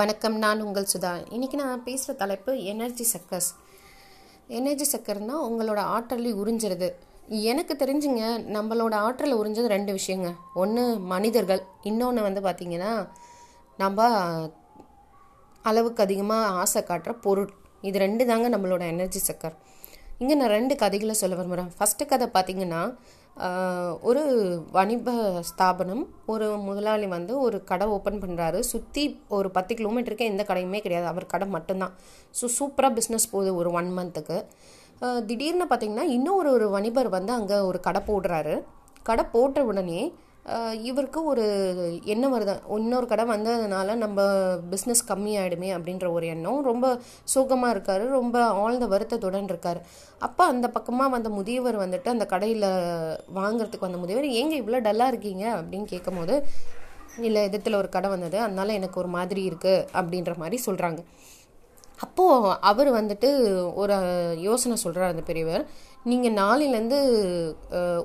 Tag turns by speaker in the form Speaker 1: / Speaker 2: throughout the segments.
Speaker 1: வணக்கம் நான் உங்கள் சுதா. இன்றைக்கி நான் பேசுகிற தலைப்பு எனர்ஜி சக்கர்ஸ் எனர்ஜி சக்கர்னா உங்களோட ஆற்றலை உறிஞ்சிருது எனக்கு தெரிஞ்சுங்க நம்மளோட ஆற்றலை உறிஞ்சது ரெண்டு விஷயங்க. ஒன்று மனிதர்கள். இன்னொன்று வந்து பார்த்திங்கன்னா நம்ம அளவுக்கு அதிகமாக ஆசை காட்டுற பொருள். இது ரெண்டு தாங்க நம்மளோட எனர்ஜி சக்கர் இங்கே நான் ரெண்டு கதைகளை சொல்ல விரும்புகிறேன் ஃபஸ்ட்டு கதை பார்த்திங்கன்னா ஒரு வணிப ஸ்தாபனம். ஒரு முதலாளி வந்து ஒரு கடை ஓப்பன் பண்ணுறாரு சுற்றி ஒரு பத்து கிலோமீட்டருக்கு எந்த கடையுமே கிடையாது. அவர் கடை மட்டும்தான். ஸோ சூப்பராக பிஸ்னஸ் போகுது ஒரு ஒன் மந்த்துக்கு திடீர்னு பார்த்தீங்கன்னா இன்னும் ஒரு ஒரு வணிபர் வந்து அங்கே ஒரு கடை போடுறாரு. கடை போட்ட உடனே இவருக்கு ஒரு எண்ணம் வருது? இன்னொரு கடை வந்ததுனால நம்ம பிஸ்னஸ் கம்மியாயிடுமே அப்படின்ற ஒரு எண்ணம். ரொம்ப சோகமாக இருக்காரு. ரொம்ப ஆழ்ந்த வருத்தத்துடன் இருக்காரு. அப்போ அந்த பக்கமாக வந்த முதியவர் வந்துட்டு அந்த கடையில் வாங்குறதுக்கு வந்த முதியவர் ஏங்க இவ்வளோ டல்லாக இருக்கீங்க? அப்படின்னு கேட்கும்போது இல்லை எதிர்த்தில் ஒரு கடை வந்தது. அதனால எனக்கு ஒரு மாதிரி இருக்குது அப்படின்ற மாதிரி சொல்கிறாங்க அப்போது அவர் வந்துட்டு ஒரு யோசனை சொல்கிறார் அந்த பெரியவர். நீங்கள் நாளையிலேருந்து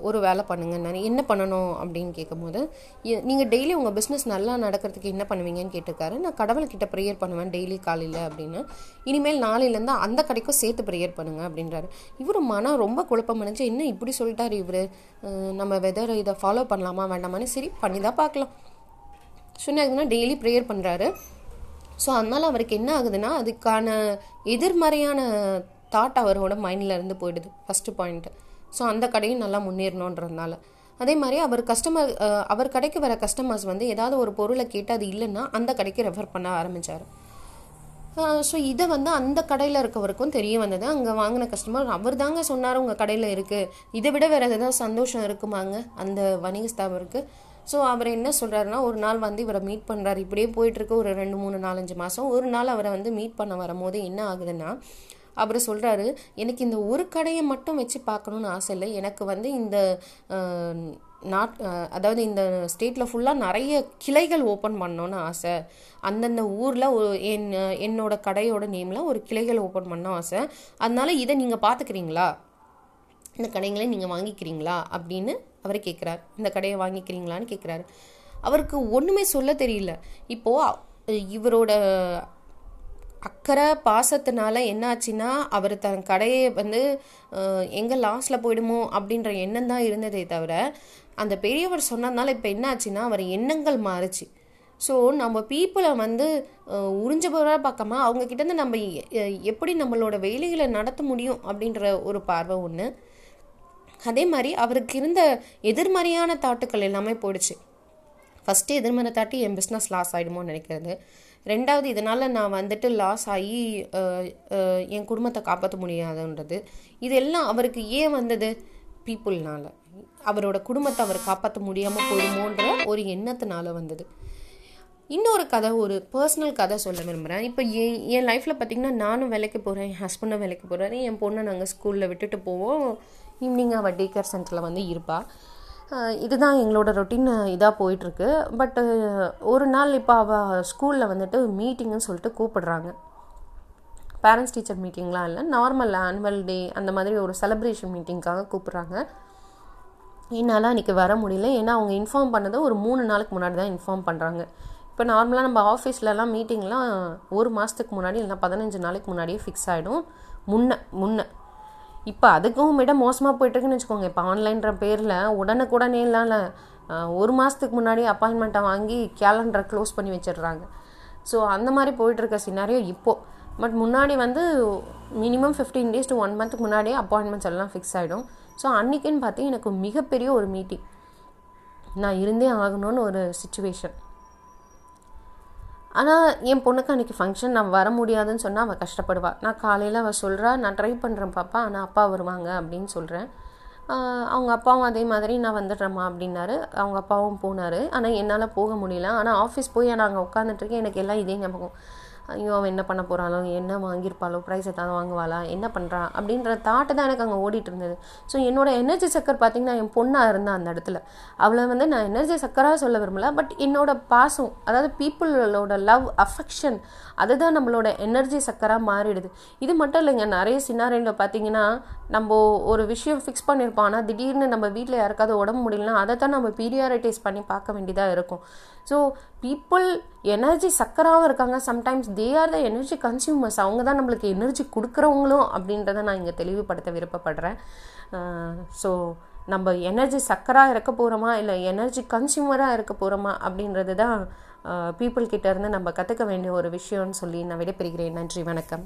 Speaker 1: ஒரு வேலை பண்ணுங்க. நான் என்ன பண்ணணும் அப்படின்னு கேட்கும்போது நீங்கள் டெய்லி உங்கள் பிஸ்னஸ் நல்லா நடக்கிறதுக்கு என்ன பண்ணுவீங்கன்னு கேட்டிருக்காரு. நான் கடவுள்கிட்ட ப்ரேயர் பண்ணுவேன் டெய்லி காலையில் அப்படின்னு. இனிமேல் நாளையிலேருந்து அந்த கடைக்கும் சேர்த்து ப்ரேயர் பண்ணுங்க அப்படின்றாரு. இவர் மனம் ரொம்ப குழப்பம் அடைஞ்சு என்ன இப்படி சொல்லிட்டாரு இவர்? நம்ம வெதர் இதை ஃபாலோ பண்ணலாமா வேண்டாமான்னு சரி பண்ணி தான் பார்க்கலாம் சொன்னாங்கன்னா டெய்லி ப்ரேயர் பண்ணுறாரு ஸோ அதனால் அவருக்கு என்ன ஆகுதுன்னா அதுக்கான எதிர்மறையான தாட் அவரோட மைண்டில் இருந்து போயிடுது ஃபஸ்ட்டு பாயிண்ட்டு ஸோ அந்த கடையும் நல்லா முன்னேறணுன்றதுனால. அதே மாதிரி அவர் கஸ்டமர் அவர் கடைக்கு வர கஸ்டமர்ஸ் வந்து ஏதாவது ஒரு பொருளை கேட்டு அது இல்லைன்னா அந்த கடைக்கு ரெஃபர் பண்ண ஆரம்பித்தார் ஸோ இதை வந்து அந்த கடையில் இருக்கவருக்கும் தெரிய வந்தது. அங்கே வாங்கின கஸ்டமர் அவர் தாங்க சொன்னார் உங்கள் கடையில் இருக்குது இதை விட வேறு ஏதாவது சந்தோஷம் இருக்குமாங்க? அந்த வணிக ஸ்தாபருக்கு ஸோ அவர் என்ன சொல்கிறாருன்னா ஒரு நாள் வந்து இவரை மீட் பண்ணுறாரு இப்படியே போயிட்டுருக்கு ஒரு ரெண்டு மூணு நாலஞ்சு மாதம் ஒரு நாள் அவரை வந்து மீட் பண்ண வரும்போது என்ன ஆகுதுன்னா அவர் சொல்கிறாரு எனக்கு இந்த ஒரு கடையை மட்டும் வச்சு பார்க்கணுன்னு ஆசை இல்லை. எனக்கு வந்து இந்த நாட் அதாவது இந்த ஸ்டேட்டில் ஃபுல்லாக நிறைய கிளைகள் ஓப்பன் பண்ணோன்னு ஆசை. அந்தந்த ஊரில் என் என்னோட கடையோட நேமில் ஒரு கிளைகள் ஓப்பன் பண்ண ஆசை. அதனால இதை நீங்கள் பார்த்துக்கிறீங்களா? இந்த கடைங்களை நீங்கள் வாங்கிக்கிறீங்களா? அப்படின்னு அவர் கேட்குறார் இந்த கடையை வாங்கிக்கிறீங்களான்னு கேட்குறாரு அவருக்கு ஒன்றுமே சொல்ல தெரியல. இப்போது இவரோட அக்கறை பாசத்தினால என்னாச்சுன்னா அவர் தன் கடையை வந்து எங்கே லாஸில் போயிடுமோ அப்படின்ற எண்ணம் தான் இருந்ததே தவிர அந்த பெரியவர் சொன்னதுனால இப்போ என்னாச்சுன்னா அவர் எண்ணங்கள் மாறுச்சு. ஸோ நம்ம பீப்புளை வந்து உறிஞ்சபவராக பார்க்காம அவங்கக்கிட்டேருந்து நம்ம எப்படி நம்மளோட வேலைகளை நடத்த முடியும் அப்படின்ற ஒரு பார்வை ஒன்று அதே மாதிரி அவருக்கு இருந்த எதிர்மறையான தாட்டுக்கள் எல்லாமே போயிடுச்சு. ஃபஸ்ட்டு எதிர்மறை தாட்டி என் பிஸ்னஸ் லாஸ் ஆகிடுமோன்னு நினைக்கிறது. ரெண்டாவது இதனால் நான் வந்துட்டு லாஸ் ஆகி என் குடும்பத்தை காப்பாற்ற முடியாதுன்றது. இதெல்லாம் அவருக்கு ஏன் வந்தது? பீப்புள்னால அவரோட குடும்பத்தை அவர் காப்பாற்ற முடியாமல் போயிடுமோன்ற ஒரு எண்ணத்தினால வந்தது. இன்னொரு கதை ஒரு பர்சனல் கதை சொல்ல விரும்புகிறேன் இப்போ என் என் லைஃப்பில் பார்த்தீங்கன்னா நானும் வேலைக்கு போகிறேன் என் ஹஸ்பண்டும் வேலைக்கு போகிறாரு என் பொண்ணை நாங்கள் ஸ்கூலில் விட்டுட்டு போவோம். ஈவினிங் அவள் டே கேர் சென்டரில் வந்து இருப்பாள் இதுதான் எங்களோட ரொட்டீன் இதாக போயிட்டுருக்கு. பட் ஒரு நாள் இப்போ அவள் ஸ்கூலில் வந்துட்டு மீட்டிங்னு சொல்லிட்டு கூப்பிடுறாங்க. பேரண்ட்ஸ் டீச்சர் மீட்டிங்லாம் இல்லை நார்மல் ஆனுவல் டே அந்த மாதிரி ஒரு செலிப்ரேஷன் மீட்டிங்க்காக கூப்பிட்றாங்க. என்னால் அன்றைக்கி வர முடியல. ஏன்னா அவங்க இன்ஃபார்ம் பண்ணதை ஒரு மூணு நாளுக்கு முன்னாடி தான் இன்ஃபார்ம் பண்ணுறாங்க இப்போ நார்மலாக நம்ம ஆஃபீஸ்லலாம் மீட்டிங்லாம் ஒரு மாதத்துக்கு முன்னாடி இல்லைனா பதினஞ்சு நாளைக்கு முன்னாடியே ஃபிக்ஸ் ஆகிடும் முன்ன முன்ன. இப்போ அதுக்கும் விட மோசமாக போயிட்டுருக்குன்னு வச்சுக்கோங்க. இப்போ ஆன்லைன்ற பேரில் உடனுக்குடனே இல்லாமல் ஒரு மாதத்துக்கு முன்னாடி அப்பாயின்மெண்ட்டை வாங்கி கேலண்டரை க்ளோஸ் பண்ணி வச்சிடுறாங்க. ஸோ அந்த மாதிரி போயிட்டுருக்க சினாரியோ இப்போது பட் முன்னாடி வந்து minimum fifteen days to one மந்த்துக்கு முன்னாடியே அப்பாயின்மெண்ட்ஸ் எல்லாம் ஃபிக்ஸ் ஆகிடும் ஸோ அன்றைக்கின்னு பார்த்து எனக்கு மிகப்பெரிய ஒரு மீட்டிங் நான் இருந்தே ஆகணும்னு ஒரு சுச்சுவேஷன் ஆனால் என் பொண்ணுக்கு அன்றைக்கி ஃபங்க்ஷன் நான் வர முடியாதுன்னு சொன்னால் அவள் கஷ்டப்படுவா. நான் காலையில் அவள் சொல்கிறா நான் ட்ரை பண்ணுறேன் பாப்பா ஆனால் அப்பா வருவாங்க அப்படின்னு சொல்கிறேன் அவங்க அப்பாவும் அதே மாதிரி நான் வந்துடுறேம்மா அப்படின்னாரு. அவங்க அப்பாவும் போனார். ஆனால் என்னால் போக முடியல. ஆனால் ஆஃபீஸ் போய் நான் அங்கே உட்காந்துட்ருக்கேன் எனக்கு எல்லாம் இதே ஞாபகம். ஐயோ அவன் என்ன பண்ண போகிறாளோ என்ன வாங்கியிருப்பாளோ ப்ரைஸ் எதாவது வாங்குவாளா என்ன பண்ணுறா அப்படின்ற தாட்டு தான் எனக்கு அங்கே ஓடிட்டு இருந்தது. ஸோ என்னோட எனர்ஜி சக்கர் பார்த்தீங்கன்னா என் பொண்ணாக இருந்தா அந்த இடத்துல. அவளை வந்து நான் எனர்ஜி சக்கராக சொல்ல விரும்பல பட் என்னோட பாசம் அதாவது பீப்புளோட லவ் அஃபெக்ஷன் அதுதான் நம்மளோட எனர்ஜி சக்கராக மாறிடுது. இது மட்டும் இல்லைங்க நிறைய சின்னாரியில் பார்த்தீங்கன்னா நம்ம ஒரு விஷயம் ஃபிக்ஸ் பண்ணியிருப்போம். ஆனால் திடீர்னு நம்ம வீட்டில் யாருக்காவது உடம்பு முடியலனா அதை தான் நம்ம பீரியாரிட்டைஸ் பண்ணி பார்க்க வேண்டியதாக இருக்கும். ஸோ பீப்புள் எனர்ஜி சக்கராகவும் இருக்காங்க. Sometimes they are the energy consumers அவங்க தான் நம்மளுக்கு எனர்ஜி கொடுக்குறவங்களும் அப்படின்றத நான் இங்கே தெளிவுபடுத்த விருப்பப்படுறேன். ஸோ நம்ம எனர்ஜி சக்கராக இருக்க போகிறோமா இல்லை எனர்ஜி கன்சியூமராக இருக்க போகிறோமா அப்படின்றது தான் பீப்புள் கிட்டேருந்து நம்ம கற்றுக்க வேண்டிய ஒரு விஷயம்னு சொல்லி நான் விடைபெறுகிறேன். நன்றி வணக்கம்.